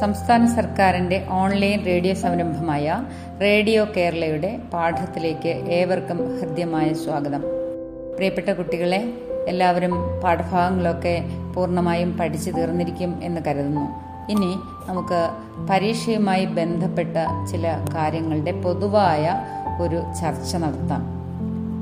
സംസ്ഥാന സർക്കാരിന്റെ online radio സംരംഭമായ റേഡിയോ കേരളയുടെ പാഠത്തിലേക്ക് ഏവർക്കും ഹൃദ്യമായ സ്വാഗതം. പ്രിയപ്പെട്ട കുട്ടികളെ എല്ലാവരും പാഠഭാഗങ്ങളൊക്കെ പൂർണമായും പഠിച്ചു തീർന്നിരിക്കും എന്ന് കരുതുന്നു. ഇനി നമുക്ക് പരീക്ഷയുമായി ബന്ധപ്പെട്ട ചില കാര്യങ്ങളുടെ പൊതുവായ ഒരു ചർച്ച നടത്താം.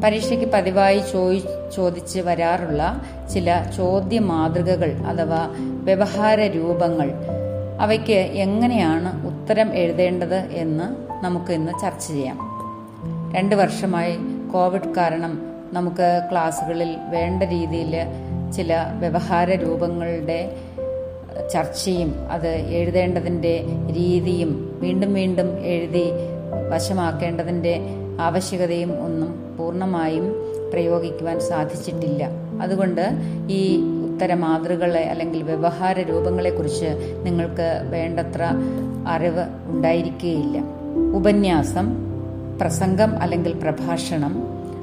പരീക്ഷയ്ക്ക് പതിവായി ചോയി ചോദിച്ച് വരാറുള്ള ചില ചോദ്യ മാതൃകകൾ അഥവാ വ്യവഹാര രൂപങ്ങൾ അവയ്ക്ക് എങ്ങനെയാണ് ഉത്തരം എഴുതേണ്ടത് എന്ന് നമുക്ക് ഇന്ന് ചർച്ച ചെയ്യാം. രണ്ട് വർഷമായി കോവിഡ് കാരണം നമുക്ക് ക്ലാസ്സുകളിൽ വേണ്ട രീതിയിൽ ചില വ്യവഹാര രൂപങ്ങളുടെ ചർച്ചയും അത് എഴുതേണ്ടതിന്റെ രീതിയും വീണ്ടും വീണ്ടും എഴുതി വശമാക്കേണ്ടതിന്റെ ആവശ്യകതയും ഒന്നും പൂർണമായും പ്രയോഗിക്കുവാൻ സാധിച്ചിട്ടില്ല. അതുകൊണ്ട് ഈ ഉത്തര മാതൃകളെ അല്ലെങ്കിൽ വ്യവഹാര രൂപങ്ങളെക്കുറിച്ച് നിങ്ങൾക്ക് വേണ്ടത്ര അറിവ് ഉണ്ടായിരിക്കുകയില്ല ഉപന്യാസം പ്രസംഗം അല്ലെങ്കിൽ പ്രഭാഷണം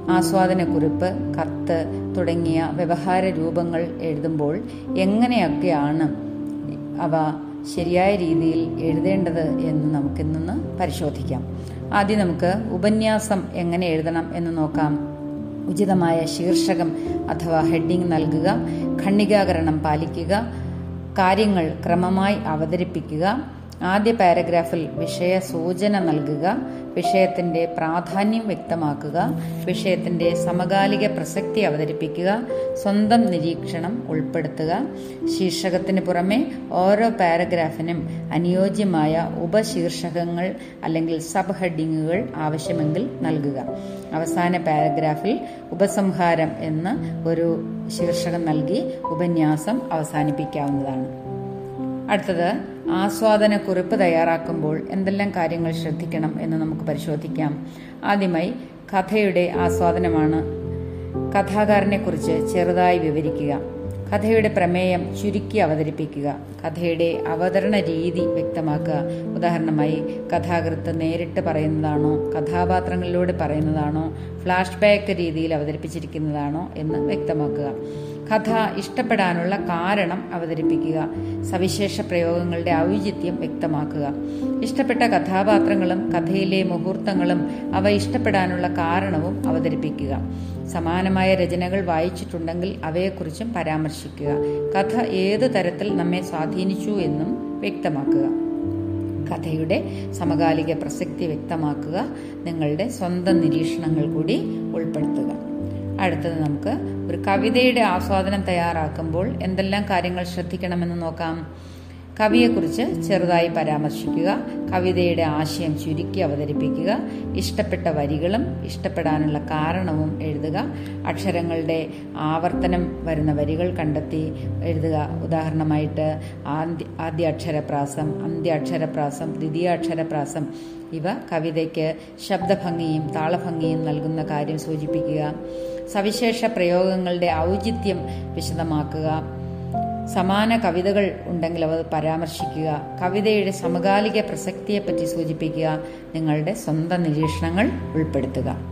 ആസ്വാദനക്കുറിപ്പ് കത്ത് തുടങ്ങിയ വ്യവഹാര രൂപങ്ങൾ എഴുതുമ്പോൾ എങ്ങനെയൊക്കെയാണ് അവ ശരിയായ രീതിയിൽ എഴുതേണ്ടത് എന്ന് നമുക്കിന്നൊന്ന് പരിശോധിക്കാം. ആദ്യം നമുക്ക് ഉപന്യാസം എങ്ങനെ എഴുതണം എന്ന് നോക്കാം. ഉചിതമായ ശീർഷകം അഥവാ ഹെഡിംഗ് നൽകുക ഖണ്ഡികാകരണം പാലിക്കുക കാര്യങ്ങൾ ക്രമമായി അവതരിപ്പിക്കുക ആദ്യ പാരഗ്രാഫിൽ വിഷയ സൂചന നൽകുക വിഷയത്തിന്റെ പ്രാധാന്യം വ്യക്തമാക്കുക വിഷയത്തിന്റെ സമകാലിക പ്രസക്തി അവതരിപ്പിക്കുക സ്വന്തം നിരീക്ഷണം ഉൾപ്പെടുത്തുക. ശീർഷകത്തിന് പുറമെ ഓരോ പാരഗ്രാഫിനും അനുയോജ്യമായ ഉപശീർഷകങ്ങൾ അല്ലെങ്കിൽ സബ് ഹെഡിങ്ങുകൾ ആവശ്യമെങ്കിൽ നൽകുക. അവസാന പാരഗ്രാഫിൽ ഉപസംഹാരം എന്ന് ഒരു ശീർഷകം നൽകി ഉപന്യാസം അവസാനിപ്പിക്കാവുന്നതാണ്. അടുത്തത് ആസ്വാദന കുറിപ്പ് തയ്യാറാക്കുമ്പോൾ എന്തെല്ലാം കാര്യങ്ങൾ ശ്രദ്ധിക്കണം എന്ന് നമുക്ക് പരിശോധിക്കാം. ആദ്യമായി കഥയുടെ ആസ്വാദനമാണ്. കഥാകാരനെ കുറിച്ച് ചെറുതായി വിവരിക്കുക. കഥയുടെ പ്രമേയം ചുരുക്കി അവതരിപ്പിക്കുക. കഥയുടെ അവതരണ രീതി വ്യക്തമാക്കുക. ഉദാഹരണമായി കഥാകൃത്ത് നേരിട്ട് പറയുന്നതാണോ? കഥാപാത്രങ്ങളിലൂടെ പറയുന്നതാണോ? ഫ്ലാഷ് ബാക്ക് രീതിയിൽ അവതരിപ്പിച്ചിരിക്കുന്നതാണോ എന്ന് വ്യക്തമാക്കുക. കഥ ഇഷ്ടപ്പെടാനുള്ള കാരണം അവതരിപ്പിക്കുക. സവിശേഷ പ്രയോഗങ്ങളുടെ ഔചിത്യം വ്യക്തമാക്കുക. ഇഷ്ടപ്പെട്ട കഥാപാത്രങ്ങളും കഥയിലെ മുഹൂർത്തങ്ങളും അവ ഇഷ്ടപ്പെടാനുള്ള കാരണവും അവതരിപ്പിക്കുക. സമാനമായ രചനകൾ വായിച്ചിട്ടുണ്ടെങ്കിൽ അവയെക്കുറിച്ചും പരാമർശിക്കുക. കഥ ഏത് തരത്തിൽ നമ്മെ സ്വാധീനിച്ചു എന്നും വ്യക്തമാക്കുക. കഥയുടെ സമകാലിക പ്രസക്തി വ്യക്തമാക്കുക. നിങ്ങളുടെ സ്വന്തം നിരീക്ഷണങ്ങൾ കൂടി ഉൾപ്പെടുത്തുക. അടുത്തത് നമുക്ക് ഒരു കവിതയുടെ ആസ്വാദനം തയ്യാറാക്കുമ്പോൾ എന്തെല്ലാം കാര്യങ്ങൾ ശ്രദ്ധിക്കണമെന്ന് നോക്കാം. കവിയെക്കുറിച്ച് ചെറുതായി പരാമർശിക്കുക കവിതയുടെ ആശയം ചുരുക്കി അവതരിപ്പിക്കുക ഇഷ്ടപ്പെട്ട വരികളും ഇഷ്ടപ്പെടാനുള്ള കാരണവും എഴുതുക അക്ഷരങ്ങളുടെ ആവർത്തനം വരുന്ന വരികൾ കണ്ടെത്തി എഴുതുക. ഉദാഹരണമായിട്ട് ആദ്യ ആദ്യ അക്ഷരപ്രാസം അന്ത്യാക്ഷരപ്രാസം ദ്വിതീയാക്ഷരപ്രാസം. ഇവ കവിതയ്ക്ക് ശബ്ദഭംഗിയും താളഭംഗിയും നൽകുന്ന കാര്യം സൂചിപ്പിക്കുക. സവിശേഷ പ്രയോഗങ്ങളുടെ ഔചിത്യം വിശദമാക്കുക. സമാന കവിതകൾ ഉണ്ടെങ്കിൽ അവ പരാമർശിക്കുക. കവിതയുടെ സമകാലിക പ്രസക്തിയെപ്പറ്റി സൂചിപ്പിക്കുക. നിങ്ങളുടെ സ്വന്തം നിരീക്ഷണങ്ങൾ ഉൾപ്പെടുത്തുക.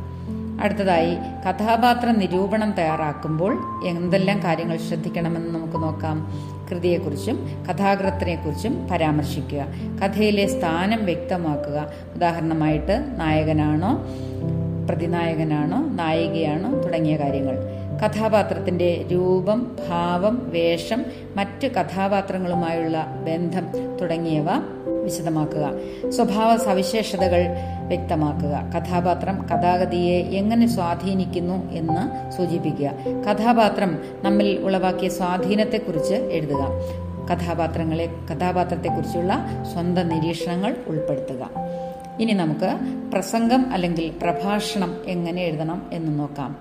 അടുത്തതായി കഥാപാത്ര നിരൂപണം തയ്യാറാക്കുമ്പോൾ എന്തെല്ലാം കാര്യങ്ങൾ ശ്രദ്ധിക്കണമെന്ന് നമുക്ക് നോക്കാം. കൃതിയെക്കുറിച്ചും കഥാകൃത്തിനെക്കുറിച്ചും പരാമർശിക്കുക. കഥയിലെ സ്ഥാനം വ്യക്തമാക്കുക. ഉദാഹരണമായിട്ട് നായകനാണോ പ്രതിനായകനാണോ നായികയാണ് തുടങ്ങിയ കാര്യങ്ങൾ. കഥാപാത്രത്തിന്റെ രൂപം ഭാവം വേഷം മറ്റ് കഥാപാത്രങ്ങളുമായുള്ള ബന്ധം തുടങ്ങിയവ വിശദമാക്കുക. സ്വഭാവ സവിശേഷതകൾ വ്യക്തമാക്കുക. കഥാപാത്രം കഥാഗതിയെ എങ്ങനെ സ്വാധീനിക്കുന്നു എന്ന് സൂചിപ്പിക്കുക. കഥാപാത്രം നമ്മിൽ ഉളവാക്കിയ സ്വാധീനത്തെക്കുറിച്ച് എഴുതുക. കഥാപാത്രങ്ങളെ കഥാപാത്രത്തെക്കുറിച്ചുള്ള സ്വന്തം നിരീക്ഷണങ്ങൾ ഉൾപ്പെടുത്തുക. ഇനി നമുക്ക് പ്രസംഗം അല്ലെങ്കിൽ പ്രഭാഷണം എങ്ങനെ എഴുതണം എന്ന് നോക്കാം.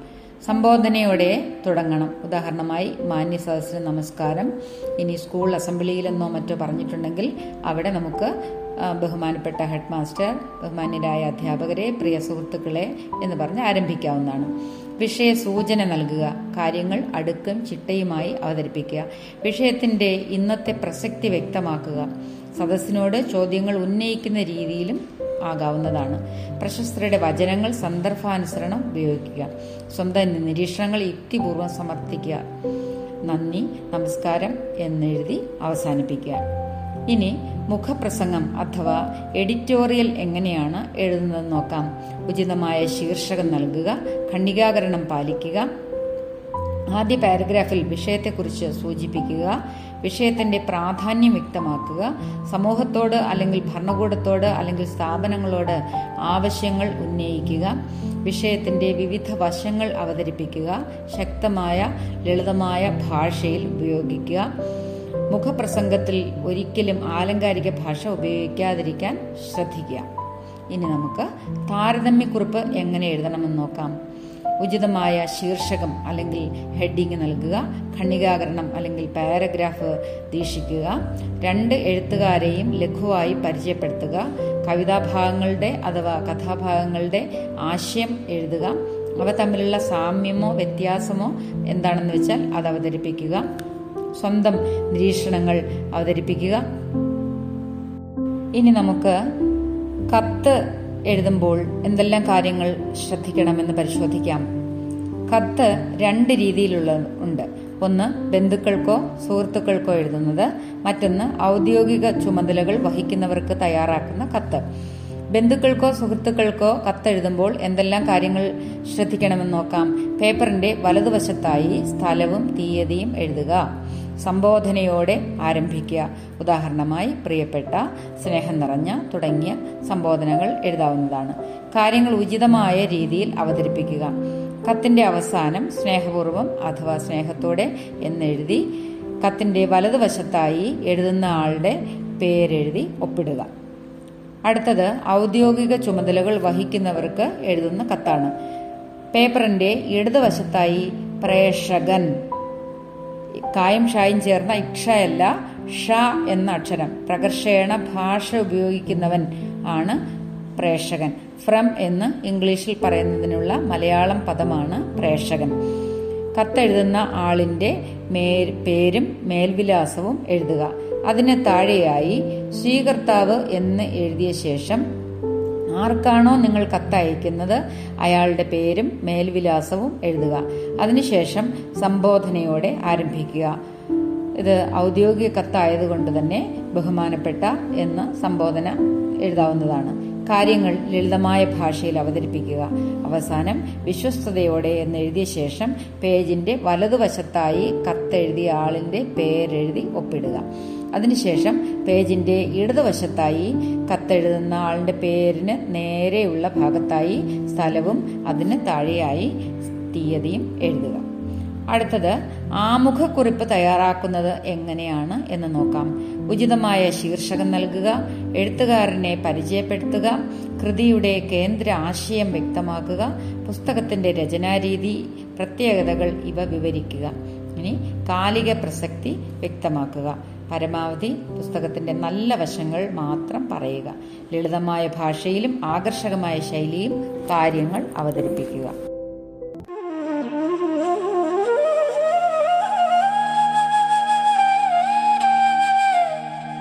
സംബോധനയോടെ തുടങ്ങണം. ഉദാഹരണമായി മാന്യ സദസ്സിന് നമസ്കാരം. ഇനി സ്കൂൾ അസംബ്ലിയിലെന്നോ മറ്റോ പറഞ്ഞിട്ടുണ്ടെങ്കിൽ അവിടെ നമുക്ക് ബഹുമാനപ്പെട്ട ഹെഡ് മാസ്റ്റർ ബഹുമാന്യരായ അധ്യാപകരെ പ്രിയ സുഹൃത്തുക്കളെ എന്ന് പറഞ്ഞ് ആരംഭിക്കാവുന്നതാണ്. വിഷയ സൂചന നൽകുക കാര്യങ്ങൾ അടുക്കും ചിട്ടയുമായി അവതരിപ്പിക്കുക. വിഷയത്തിന്റെ ഇന്നത്തെ പ്രസക്തി വ്യക്തമാക്കുക. സദസ്സിനോട് ചോദ്യങ്ങൾ ഉന്നയിക്കുന്ന രീതിയിലും ആകാവുന്നതാണ്. പ്രശസ്തരുടെ വചനങ്ങൾ സന്ദർഭാനുസരണം ഉപയോഗിക്കുക. സ്വന്തം നിരീക്ഷണങ്ങൾ യുക്തിപൂർവം സമർത്ഥിക്കുക നന്ദി നമസ്കാരം എന്നെഴുതി അവസാനിപ്പിക്കുക. ഇനി മുഖപ്രസംഗം അഥവാ എഡിറ്റോറിയൽ എങ്ങനെയാണ് എഴുതുന്നത് നോക്കാം. ഉചിതമായ ശീർഷകം നൽകുക ഖണ്ഡികാകരണം പാലിക്കുക ആദ്യ പാരഗ്രാഫിൽ വിഷയത്തെക്കുറിച്ച് സൂചിപ്പിക്കുക വിഷയത്തിന്റെ പ്രാധാന്യം വ്യക്തമാക്കുക. സമൂഹത്തോട് അല്ലെങ്കിൽ ഭരണകൂടത്തോട് അല്ലെങ്കിൽ സ്ഥാപനങ്ങളോട് ആവശ്യങ്ങൾ ഉന്നയിക്കുക. വിഷയത്തിന്റെ വിവിധ വശങ്ങൾ അവതരിപ്പിക്കുക. ശക്തമായ ലളിതമായ ഭാഷയിൽ ഉപയോഗിക്കുക. മുഖപ്രസംഗത്തിൽ ഒരിക്കലും ആലങ്കാരിക ഭാഷ ഉപയോഗിക്കാതിരിക്കാൻ ശ്രദ്ധിക്കുക. ഇനി നമുക്ക് താരതമ്യക്കുറിപ്പ് എങ്ങനെ എഴുതണമെന്ന് നോക്കാം. ഉചിതമായ ശീർഷകം അല്ലെങ്കിൽ ഹെഡിങ് നൽകുക ഖണ്ഡികാകരണം അല്ലെങ്കിൽ പാരഗ്രാഫ് ദീക്ഷിക്കുക രണ്ട് എഴുത്തുകാരെയും ലഘുവായി പരിചയപ്പെടുത്തുക കവിതാഭാഗങ്ങളുടെ അഥവാ കഥാഭാഗങ്ങളുടെ ആശയം എഴുതുക അവ തമ്മിലുള്ള സാമ്യമോ വ്യത്യാസമോ എന്താണെന്ന് വെച്ചാൽ അത് അവതരിപ്പിക്കുക സ്വന്തം നിരീക്ഷണങ്ങൾ അവതരിപ്പിക്കുക. ഇനി നമുക്ക് കത്ത് എഴുതുമ്പോൾ എന്തെല്ലാം കാര്യങ്ങൾ ശ്രദ്ധിക്കണമെന്ന് പരിശോധിക്കാം. കത്ത് രണ്ട് രീതിയിലുള്ള ഉണ്ട്. ഒന്ന് ബന്ധുക്കൾക്കോ സുഹൃത്തുക്കൾക്കോ എഴുതുന്നത്. മറ്റൊന്ന് ഔദ്യോഗിക ചുമതലകൾ വഹിക്കുന്നവർക്ക് തയ്യാറാക്കുന്ന കത്ത്. ബന്ധുക്കൾക്കോ സുഹൃത്തുക്കൾക്കോ കത്തെഴുതുമ്പോൾ എന്തെല്ലാം കാര്യങ്ങൾ ശ്രദ്ധിക്കണമെന്ന് നോക്കാം. പേപ്പറിന്റെ വലതുവശത്തായി സ്ഥലവും തീയതിയും എഴുതുക. സംബോധനയോടെ ആരംഭിക്കുക. ഉദാഹരണമായി പ്രിയപ്പെട്ട സ്നേഹം നിറഞ്ഞ തുടങ്ങിയ സംബോധനകൾ എഴുതാവുന്നതാണ്. കാര്യങ്ങൾ ഉചിതമായ രീതിയിൽ അവതരിപ്പിക്കുക. കത്തിന്റെ അവസാനം സ്നേഹപൂർവം അഥവാ സ്നേഹത്തോടെ എന്നെഴുതി കത്തിന്റെ വലതുവശത്തായി എഴുതുന്ന ആളുടെ പേരെഴുതി ഒപ്പിടുക. അടുത്തത് ഔദ്യോഗിക ചുമതലകൾ വഹിക്കുന്നവർക്ക് എഴുതുന്ന കത്താണ്. പേപ്പറിന്റെ ഇടതുവശത്തായി പ്രേക്ഷകൻ കായും ഷായും ചേർന്ന ഇക്ഷയല്ല ഷ എന്ന അക്ഷരം. പ്രകർഷേണ ഭാഷ ഉപയോഗിക്കുന്നവൻ ആണ് പ്രേക്ഷകൻ. ഫ്രം എന്ന് ഇംഗ്ലീഷിൽ പറയുന്നതിനുള്ള മലയാളം പദമാണ് പ്രേക്ഷകൻ. കത്തെഴുതുന്ന ആളിന്റെ മേ- പേരും മേൽവിലാസവും എഴുതുക. അതിന് താഴെയായി സ്വീകർത്താവ് എന്ന് എഴുതിയ ശേഷം ആർക്കാണോ നിങ്ങൾ കത്തയക്കുന്നത് അയാളുടെ പേരും മേൽവിലാസവും എഴുതുക. അതിനുശേഷം സംബോധനയോടെ ആരംഭിക്കുക. ഇത് ഔദ്യോഗിക കത്തായതുകൊണ്ട് തന്നെ ബഹുമാനപ്പെട്ട എന്ന സംബോധന എഴുതാവുന്നതാണ്. കാര്യങ്ങൾ ലളിതമായ ഭാഷയിൽ അവതരിപ്പിക്കുക. അവസാനം വിശ്വസ്തയോടെ എന്ന് എഴുതിയ ശേഷം പേജിന്റെ വലതുവശത്തായി കത്തെഴുതിയ ആളിന്റെ പേരെഴുതി ഒപ്പിടുക. അതിനുശേഷം പേജിന്റെ ഇടതുവശത്തായി കത്തെഴുതുന്ന ആളിന്റെ പേരിന് നേരെയുള്ള ഭാഗത്തായി സ്ഥലവും അതിന് താഴെയായി തീയതിയും എഴുതുക. അടുത്തത് ആമുഖക്കുറിപ്പ് തയ്യാറാക്കുന്നത് എങ്ങനെയാണ് എന്ന് നോക്കാം. ഉചിതമായ ശീർഷകം നൽകുക എഴുത്തുകാരനെ പരിചയപ്പെടുത്തുക കൃതിയുടെ കേന്ദ്ര ആശയം വ്യക്തമാക്കുക പുസ്തകത്തിന്റെ രചനാരീതി പ്രത്യേകതകൾ ഇവ വിവരിക്കുക. ഇനി കാലിക പ്രസക്തി വ്യക്തമാക്കുക. പരമാവധി പുസ്തകത്തിന്റെ നല്ല വശങ്ങൾ മാത്രം പറയുക. ലളിതമായ ഭാഷയിലും ആകർഷകമായ ശൈലിയും കാര്യങ്ങൾ അവതരിപ്പിക്കുക.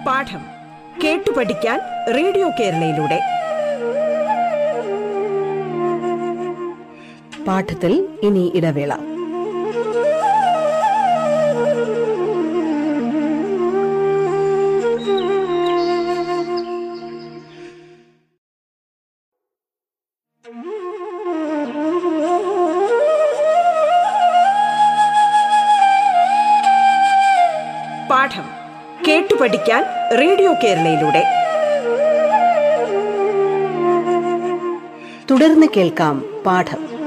പാഠം കേട്ടു പഠിക്കാൻ റേഡിയോ കേരളയിലൂടെ. പാഠത്തിൽ ഇനി ഇടവേള. കേരളയിലൂടെ. തുടർന്ന് കേൾക്കാം പാഠം.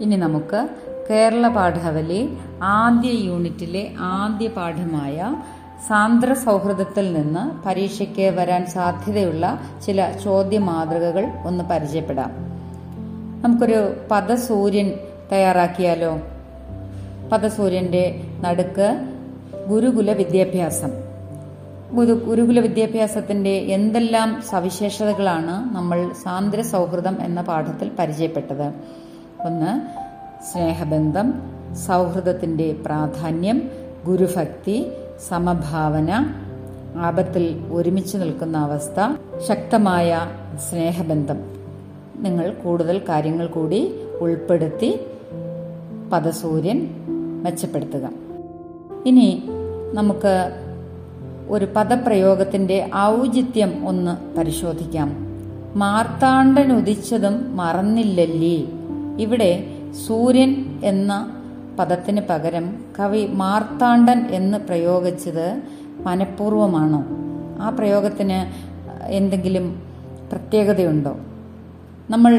ഇനി നമുക്ക് കേരള പാഠാവലി ആദ്യ യൂണിറ്റിലെ ആദ്യ പാഠമായ സാന്ദ്ര സൗഹൃദത്തിൽ നിന്ന് പരീക്ഷയ്ക്ക് വരാൻ സാധ്യതയുള്ള ചില ചോദ്യ മാതൃകകൾ ഒന്ന് പരിചയപ്പെടാം. നമുക്കൊരു പദസൂര്യൻ തയ്യാറാക്കിയാലോ? പദസൂര്യന്റെ നടുക്ക് ഗുരുകുല വിദ്യാഭ്യാസം. ഗുരു ഗുരുകുല വിദ്യാഭ്യാസത്തിന്റെ എന്തെല്ലാം സവിശേഷതകളാണ് നമ്മൾ സാന്ദ്ര സൗഹൃദം എന്ന പാഠത്തിൽ പരിചയപ്പെട്ടത്? ഒന്ന് സ്നേഹബന്ധം സൗഹൃദത്തിന്റെ പ്രാധാന്യം ഗുരുഭക്തി സമഭാവന ആപത്തിൽ ഒരുമിച്ച് നിൽക്കുന്ന അവസ്ഥ ശക്തമായ സ്നേഹബന്ധം. നിങ്ങൾ കൂടുതൽ കാര്യങ്ങൾ കൂടി ഉൾപ്പെടുത്തി പദസൂര്യൻ മെച്ചപ്പെടുത്തുക. ഇനി നമുക്ക് ഒരു പദപ്രയോഗത്തിന്റെ ഔചിത്യം ഒന്ന് പരിശോധിക്കാം. മാർത്താണ്ഡൻ ഉദിച്ചതും മറന്നില്ലല്ലേ. ഇവിടെ സൂര്യൻ എന്ന പദത്തിന് പകരം കവി മാർത്താണ്ഡൻ എന്ന് പ്രയോഗിച്ചത് മനഃപൂർവമാണോ ആ പ്രയോഗത്തിന് എന്തെങ്കിലും പ്രത്യേകതയുണ്ടോ? നമ്മൾ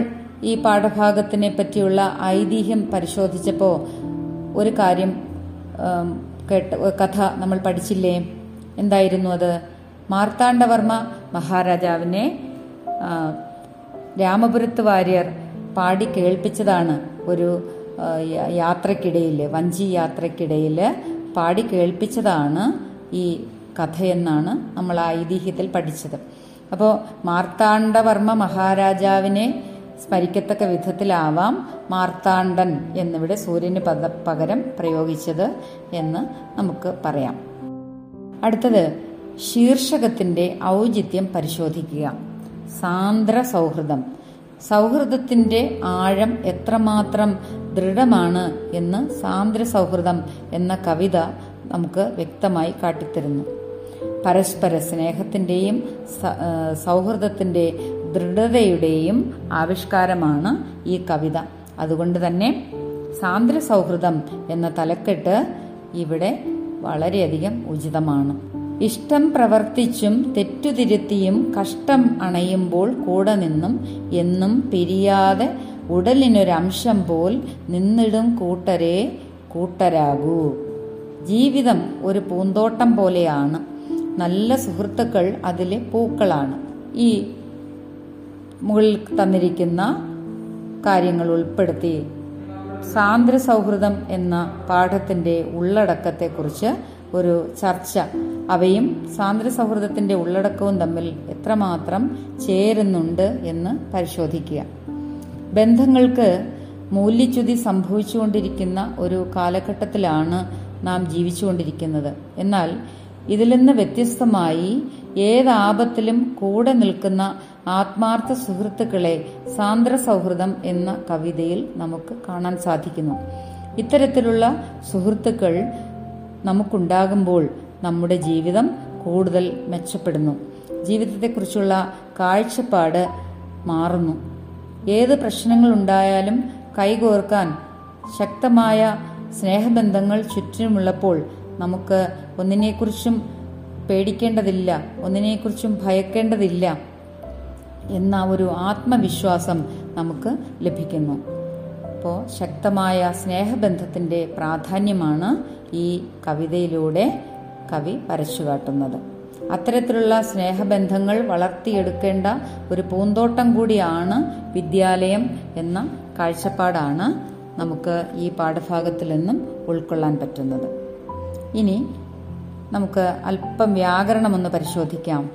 ഈ പാഠഭാഗത്തിനെ പറ്റിയുള്ള ഐതിഹ്യം പരിശോധിച്ചപ്പോൾ ഒരു കാര്യം കേട്ട കഥ നമ്മൾ പഠിച്ചില്ലേ? എന്തായിരുന്നു അത്? മാർത്താണ്ഡവർമ്മ മഹാരാജാവിനെ രാമപുരത്ത് വാര്യർ പാടി കേൾപ്പിച്ചതാണ് ഒരു യാത്രക്കിടയിൽ വഞ്ചി യാത്രക്കിടയിൽ പാടി കേൾപ്പിച്ചതാണ് ഈ കഥയെന്നാണ് നമ്മൾ ആ ഐതിഹ്യത്തിൽ പഠിച്ചത്. അപ്പോൾ മാർത്താണ്ഡവർമ്മ മഹാരാജാവിനെ സ്മരിക്കത്തക്ക വിധത്തിലാവാം മാർത്താണ്ഡൻ എന്നിവിടെ സൂര്യന് പദ പകരം പ്രയോഗിച്ചത് എന്ന് നമുക്ക് പറയാം. അടുത്തത് ശീർഷകത്തിന്റെ ഔചിത്യം പരിശോധിക്കുക. സാന്ദ്ര സൗഹൃദം സൗഹൃദത്തിന്റെ ആഴം എത്രമാത്രം ദൃഢമാണ് എന്ന് സാന്ദ്ര സൗഹൃദം എന്ന കവിത നമുക്ക് വ്യക്തമായി കാട്ടിത്തരുന്നു. പരസ്പര സ്നേഹത്തിന്റെയും സൗഹൃദത്തിന്റെ ദൃഢതയുടെയും ആവിഷ്കാരമാണ് ഈ കവിത. അതുകൊണ്ട് തന്നെ സാന്ദ്ര സൗഹൃദം എന്ന തലക്കെട്ട് ഇവിടെ വളരെയധികം ഉചിതമാണ്. ഇഷ്ടം പ്രവർത്തിച്ചും തെറ്റുതിരുത്തിയും കഷ്ടം അണയുമ്പോൾ കൂടെ നിന്നും എന്നും പിരിയാതെ ഉടലിനൊരംശം പോൽ നിന്നിടും കൂട്ടരെ കൂട്ടരാകൂ. ജീവിതം ഒരു പൂന്തോട്ടം പോലെയാണ്. നല്ല സുഹൃത്തുക്കൾ അതിലെ പൂക്കളാണ്. ഈ മുകളിൽ തന്നിരിക്കുന്ന കാര്യങ്ങൾ ഉൾപ്പെടുത്തി. സാന്ദ്ര സൗഹൃദം എന്ന പാഠത്തിന്റെ ഉള്ളടക്കത്തെക്കുറിച്ച് ഒരു ചർച്ച. അവയും സാന്ദ്ര സൗഹൃദത്തിന്റെ ഉള്ളടക്കവും തമ്മിൽ എത്രമാത്രം ചേരുന്നുണ്ട് എന്ന് പരിശോധിക്കുക. ബന്ധങ്ങൾക്ക് മൂല്യച്യുതി സംഭവിച്ചുകൊണ്ടിരിക്കുന്ന ഒരു കാലഘട്ടത്തിലാണ് നാം ജീവിച്ചുകൊണ്ടിരിക്കുന്നത്. എന്നാൽ ഇതിൽ നിന്ന് വ്യത്യസ്തമായി ഏതാപത്തിലും കൂടെ നിൽക്കുന്ന ആത്മാർത്ഥ സുഹൃത്തുക്കളെ സാന്ദ്ര സൗഹൃദം എന്ന കവിതയിൽ നമുക്ക് കാണാൻ സാധിക്കുന്നു. ഇത്തരത്തിലുള്ള സുഹൃത്തുക്കൾ നമുക്കുണ്ടാകുമ്പോൾ നമ്മുടെ ജീവിതം കൂടുതൽ മെച്ചപ്പെടുന്നു. ജീവിതത്തെക്കുറിച്ചുള്ള കാഴ്ചപ്പാട് മാറുന്നു. ഏത് പ്രശ്നങ്ങളുണ്ടായാലും കൈകോർക്കാൻ ശക്തമായ സ്നേഹബന്ധങ്ങൾ ചുറ്റിനുമുള്ളപ്പോൾ നമുക്ക് ഒന്നിനെക്കുറിച്ചും പേടിക്കേണ്ടതില്ല ഒന്നിനെക്കുറിച്ചും ഭയക്കേണ്ടതില്ല എന്ന ഒരു ആത്മവിശ്വാസം നമുക്ക് ലഭിക്കുന്നു. അപ്പോൾ ശക്തമായ സ്നേഹബന്ധത്തിന്റെ പ്രാധാന്യമാണ് ഈ കവിതയിലൂടെ കവി വരച്ചുകാട്ടുന്നത് അത്തരത്തിലുള്ള സ്നേഹബന്ധങ്ങൾ വളർത്തിയെടുക്കേണ്ട ഒരു പൂന്തോട്ടം കൂടിയാണ് വിദ്യാലയം എന്ന കാഴ്ചപ്പാടാണ് നമുക്ക് ഈ പാഠഭാഗത്തിൽ നിന്നും ഉൾക്കൊള്ളാൻ പറ്റുന്നത്. ഇനി നമുക്ക് അല്പം വ്യാകരണം ഒന്ന് പരിശോധിക്കാം.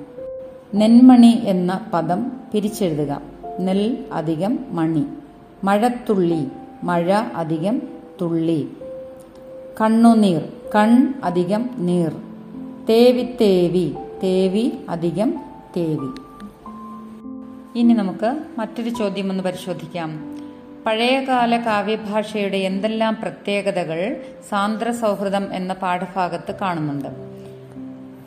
നെന്മണി എന്ന പദം പിരിച്ചെഴുതുക. നെൽ അധികം മണി. മഴത്തുള്ളി. മഴ അധികം തുള്ളി. കണ്ണുനീർ കൺ അധികം നീർ. തേവി തേവി തേവി അധികം തേവി. ഇനി നമുക്ക് മറ്റൊരു ചോദ്യം ഒന്ന് പരിശോധിക്കാം. പഴയകാല കാവ്യഭാഷയുടെ എന്തെല്ലാം പ്രത്യേകതകൾ സാന്ദ്ര സൗഹൃദം എന്ന പാഠഭാഗത്ത് കാണുന്നുണ്ട്?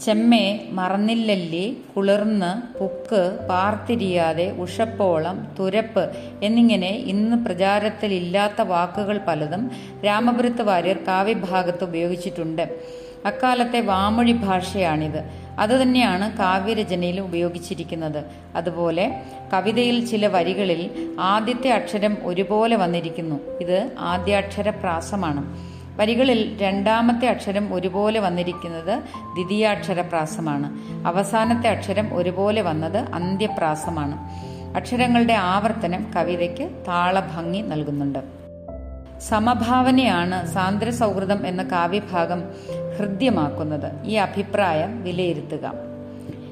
ചെമ്മേ മറന്നില്ലല്ലി? കുളിർന്ന് പുക്ക് പാർത്തിരിയാതെ ഉഷപ്പോളം തുരപ്പ് എന്നിങ്ങനെ ഇന്ന് പ്രചാരത്തിലില്ലാത്ത വാക്കുകൾ പലതും രാമപുരത്ത് വാര്യർ കാവ്യഭാഗത്ത് ഉപയോഗിച്ചിട്ടുണ്ട്. അക്കാലത്തെ വാമൊഴി ഭാഷയാണിത്. അതുതന്നെയാണ് കാവ്യരചനയിൽ ഉപയോഗിച്ചിരിക്കുന്നത്. അതുപോലെ കവിതയിൽ ചില വരികളിൽ ആദ്യത്തെ അക്ഷരം ഒരുപോലെ വന്നിരിക്കുന്നു. ഇത് ആദ്യാക്ഷര പ്രാസമാണ് വരികളിൽ രണ്ടാമത്തെ അക്ഷരം ഒരുപോലെ വന്നിരിക്കുന്നത് ദ്വിതീയാക്ഷര പ്രാസമാണ് അവസാനത്തെ അക്ഷരം ഒരുപോലെ വന്നത് അന്ത്യപ്രാസമാണ്. അക്ഷരങ്ങളുടെ ആവർത്തനം കവിതയ്ക്ക് താളഭംഗി നൽകുന്നുണ്ട്. സമഭാവനയാണ് സാന്ദ്ര സൗഹൃദം എന്ന കാവ്യഭാഗം ഹൃദ്യമാക്കുന്നത്. ഈ അഭിപ്രായം വിലയിരുത്തുക.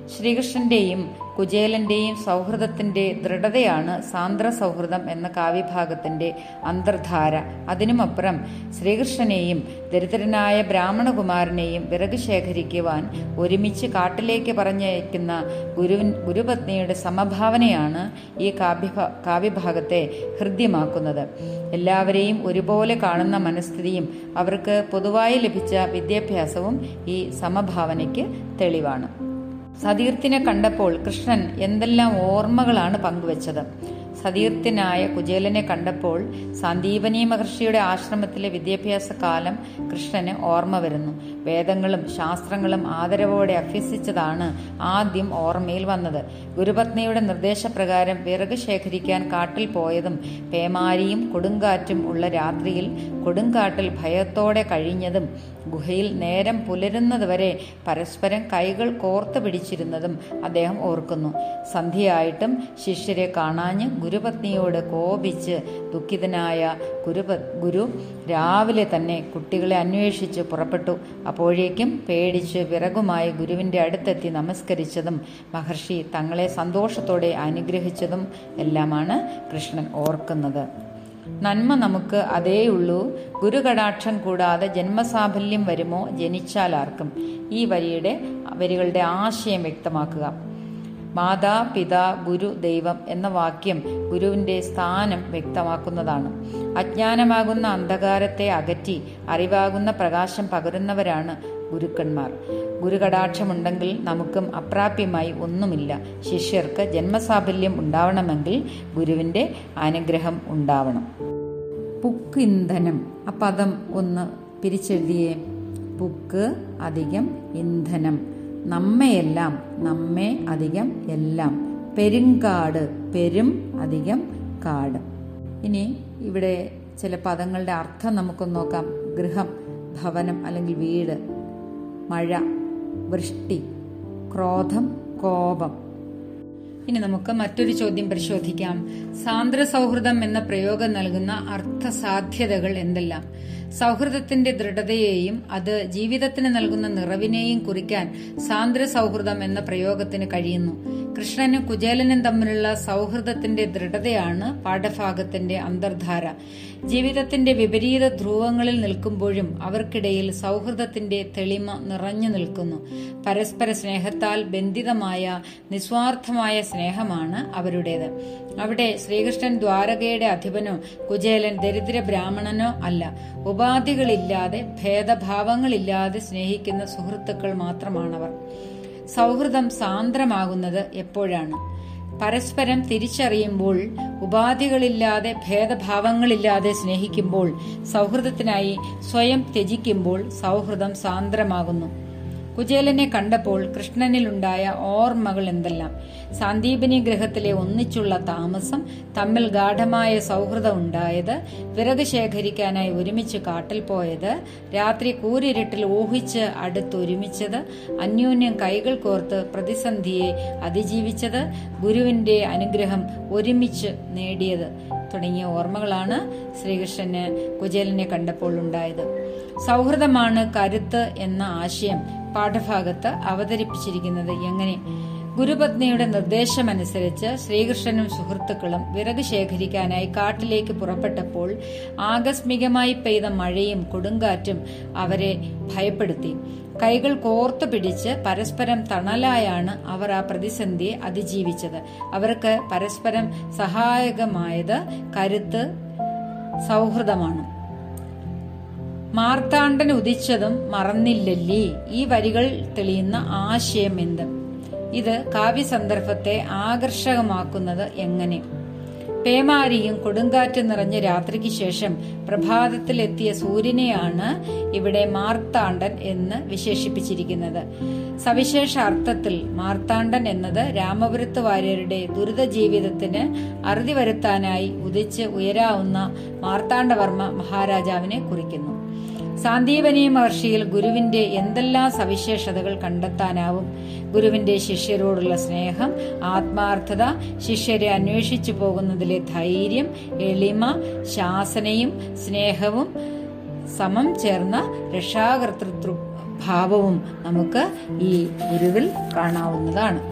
ശ്രീകൃഷ്ണന്റെയും കുചേലന്റെയും സൗഹൃദത്തിന്റെ ദൃഢതയാണ് സാന്ദ്ര സൗഹൃദം എന്ന കാവ്യഭാഗത്തിന്റെ അന്തർധാര. അതിനുമപ്പുറം ശ്രീകൃഷ്ണനെയും ദരിദ്രനായ ബ്രാഹ്മണകുമാരനെയും വിറക് ശേഖരിക്കുവാൻ ഒരുമിച്ച് കാട്ടിലേക്ക് പറഞ്ഞയക്കുന്ന ഗുരുവിൻ ഗുരുപത്നിയുടെ സമഭാവനയാണ് ഈ കാവ്യ കാവ്യഭാഗത്തെ ഹൃദ്യമാക്കുന്നത്. എല്ലാവരെയും ഒരുപോലെ കാണുന്ന മനസ്ഥിതിയും അവർക്ക് പൊതുവായി ലഭിച്ച വിദ്യാഭ്യാസവും ഈ സമഭാവനയ്ക്ക് തെളിവാണ്. സതീർത്ഥിനെ കണ്ടപ്പോൾ കൃഷ്ണൻ എന്തെല്ലാം ഓർമ്മകളാണ് പങ്കുവച്ചത്. സതീർത്ഥനായ കുചേലനെ കണ്ടപ്പോൾ സന്ദീപനി മഹർഷിയുടെ ആശ്രമത്തിലെ വിദ്യാഭ്യാസ കാലം കൃഷ്ണന് ഓർമ്മ വരുന്നു. വേദങ്ങളും ശാസ്ത്രങ്ങളും ആദരവോടെ അഭ്യസിച്ചതാണ് ആദ്യം ഓർമ്മയിൽ വന്നത്. ഗുരുപത്നിയുടെ നിർദ്ദേശപ്രകാരം വിറക് ശേഖരിക്കാൻ കാട്ടിൽ പോയതും പേമാരിയും കൊടുങ്കാറ്റും ഉള്ള രാത്രിയിൽ കൊടുങ്കാട്ടിൽ ഭയത്തോടെ കഴിഞ്ഞതും ഗുഹയിൽ നേരം പുലരുന്നതുവരെ പരസ്പരം കൈകൾ കോർത്തു പിടിച്ചിരുന്നതും അദ്ദേഹം ഓർക്കുന്നു. സന്ധ്യയായിട്ടും ശിഷ്യരെ കാണാഞ്ഞ് ഗുരുപത്നിയോട് കോപിച്ച് ദുഃഖിതനായ ഗുരുപ ഗുരു രാവിലെ തന്നെ കുട്ടികളെ അന്വേഷിച്ച് പുറപ്പെട്ടു. അപ്പോഴേക്കും പേടിച്ച് വിറകുമായി ഗുരുവിന്റെ അടുത്തെത്തി നമസ്കരിച്ചതും മഹർഷി തങ്ങളെ സന്തോഷത്തോടെ അനുഗ്രഹിച്ചതും എല്ലാമാണ് കൃഷ്ണൻ ഓർക്കുന്നത്. നന്മ നമുക്ക് അതേയുള്ളൂ ഗുരുകടാക്ഷം കൂടാതെ ജന്മസാഫല്യം വരുമോ ജനിച്ചാൽ ആർക്കും? ഈ വരിയുടെ വരികളുടെ ആശയം വ്യക്തമാക്കുക. മാതാ പിതാ ഗുരു ദൈവം എന്ന വാക്യം ഗുരുവിന്റെ സ്ഥാനം വ്യക്തമാക്കുന്നതാണ്. അജ്ഞാനമാകുന്ന അന്ധകാരത്തെ അകറ്റി അറിവാകുന്ന പ്രകാശം പകരുന്നവരാണ് ഗുരുക്കന്മാർ. ഗുരുകടാക്ഷമുണ്ടെങ്കിൽ നമുക്കും അപ്രാപ്യമായി ഒന്നുമില്ല. ശിഷ്യർക്ക് ജന്മസാഫല്യം ഉണ്ടാവണമെങ്കിൽ ഗുരുവിന്റെ അനുഗ്രഹം ഉണ്ടാവണം. പുക്ക് ഇന്ധനം ആ പദം ഒന്ന് പിരിച്ചെഴുതിയേ. പുക്ക് അധികം ഇന്ധനം. നമ്മയെല്ലാം നമ്മെ അധികം എല്ലാം. പെരുങ്കാട് പെരും അധികം കാട്. ഇനി ഇവിടെ ചില പദങ്ങളുടെ അർത്ഥം നമുക്കൊന്ന് നോക്കാം. ഗൃഹം ഭവനം അല്ലെങ്കിൽ വീട്. മഴ വൃഷ്ടി ക്രോധം കോപം. ഇനി നമുക്ക് മറ്റൊരു ചോദ്യം പരിശോധിക്കാം. സാന്ദ്ര സൗഹൃദം എന്ന പ്രയോഗം നൽകുന്ന അർത്ഥ സാധ്യതകൾ എന്തെല്ലാം? സൗഹൃദത്തിന്റെ ദൃഢതയെയും അത് ജീവിതത്തിന് നൽകുന്ന നിറവിനെയും കുറിക്കാൻ സാന്ദ്ര സൗഹൃദം എന്ന പ്രയോഗത്തിന് കഴിയുന്നു. കൃഷ്ണനും കുചേലനും തമ്മിലുള്ള സൗഹൃദത്തിന്റെ ദൃഢതയാണ് പാഠഭാഗത്തിന്റെ അന്തർധാര. ജീവിതത്തിന്റെ വിപരീത ധ്രുവങ്ങളിൽ നിൽക്കുമ്പോഴും അവർക്കിടയിൽ സൗഹൃദത്തിന്റെ തെളിമ നിറഞ്ഞു നിൽക്കുന്നു. പരസ്പര സ്നേഹത്താൽ ബന്ധിതമായ നിസ്വാർത്ഥമായ സ്നേഹമാണ് അവരുടേത്. അവിടെ ശ്രീകൃഷ്ണൻ ദ്വാരകയുടെ അധിപനോ കുചേലൻ ദരിദ്ര ബ്രാഹ്മണനോ അല്ല. ഉപാധികളില്ലാതെ ഭേദഭാവങ്ങളില്ലാതെ സ്നേഹിക്കുന്ന സുഹൃത്തുക്കൾ മാത്രമാണവർ. സൗഹൃദം സാന്ദ്രമാകുന്നത് എപ്പോഴാണ്? പരസ്പരം തിരിച്ചറിയുമ്പോൾ ഉപാധികളില്ലാതെ ഭേദഭാവങ്ങളില്ലാതെ സ്നേഹിക്കുമ്പോൾ സൗഹൃദത്തിനായി സ്വയം ത്യജിക്കുമ്പോൾ സൗഹൃദം സാന്ദ്രമാകുന്നു. കുചേലനെ കണ്ടപ്പോൾ കൃഷ്ണനിലുണ്ടായ ഓർമ്മകൾ എന്തെല്ലാം? സാന്ദീപനി ഗ്രഹത്തിലെ ഒന്നിച്ചുള്ള താമസം തമ്മിൽ ഗാഠമായ സൗഹൃദം ഉണ്ടായത് വിറക് ശേഖരിക്കാനായി ഒരുമിച്ച് കാട്ടിൽ പോയത് രാത്രി കൂരിരുട്ടിൽ ഊഹിച്ച് അടുത്തൊരുമിച്ചത് അന്യോന്യം കൈകൾ കോർത്ത് പ്രതിസന്ധിയെ അതിജീവിച്ചത് ഗുരുവിന്റെ അനുഗ്രഹം ഒരുമിച്ച് നേടിയത് തുടങ്ങിയ ഓർമ്മകളാണ് ശ്രീകൃഷ്ണന് കുചേലനെ കണ്ടപ്പോൾ ഉണ്ടായത്. സൗഹൃദമാണ് കരുത്ത് എന്ന ആശയം പാഠഭാഗത്ത് അവതരിപ്പിച്ചിരിക്കുന്നത് എങ്ങനെ? ഗുരുപത്നിയുടെ നിർദ്ദേശമനുസരിച്ച് ശ്രീകൃഷ്ണനും സുഹൃത്തുക്കളും വിറക് ശേഖരിക്കാനായി കാട്ടിലേക്ക് പുറപ്പെട്ടപ്പോൾ ആകസ്മികമായി പെയ്ത മഴയും കൊടുങ്കാറ്റും അവരെ ഭയപ്പെടുത്തി. കൈകൾ കോർത്തു പിടിച്ച് പരസ്പരം തണലായാണ് അവർ ആ പ്രതിസന്ധിയെ അതിജീവിച്ചത്. അവർക്ക് പരസ്പരം സഹായകമായത് കരുത്ത് സൗഹൃദമാണ്. മാർത്താണ്ഡൻ ഉദിച്ചതും മറന്നില്ലല്ലേ? ഈ വരികൾ തെളിയുന്ന ആശയം എന്ത്? ഇത് കാവ്യസന്ദർഭത്തെ ആകർഷകമാക്കുന്നത് എങ്ങനെ? പേമാരിയും കൊടുങ്കാറ്റും നിറഞ്ഞ രാത്രിക്ക് ശേഷം പ്രഭാതത്തിലെത്തിയ സൂര്യനെയാണ് ഇവിടെ മാർത്താണ്ഡൻ എന്ന് വിശേഷിപ്പിച്ചിരിക്കുന്നത്. സവിശേഷ അർത്ഥത്തിൽ മാർത്താണ്ഡൻ എന്നത് രാമപുരത്ത് വാര്യരുടെ ദുരിത ജീവിതത്തിന് അറുതി വരുത്താനായി ഉദിച്ച് ഉയരാവുന്ന മാർത്താണ്ഡവർമ്മ മഹാരാജാവിനെ കുറിക്കുന്നു. സാന്ദീപനി മഹർഷിയിൽ ഗുരുവിന്റെ എന്തെല്ലാം സവിശേഷതകൾ കണ്ടെത്താനാവും? ഗുരുവിന്റെ ശിഷ്യരോടുള്ള സ്നേഹം ആത്മാർത്ഥത ശിഷ്യരെ അന്വേഷിച്ചു പോകുന്നതിലെ ധൈര്യം എളിമ ശാസനയും സ്നേഹവും സമം ചേർന്ന രക്ഷാകർത്തൃ ഭാവവും നമുക്ക് ഈ ഗുരുവിൽ കാണാവുന്നതാണ്.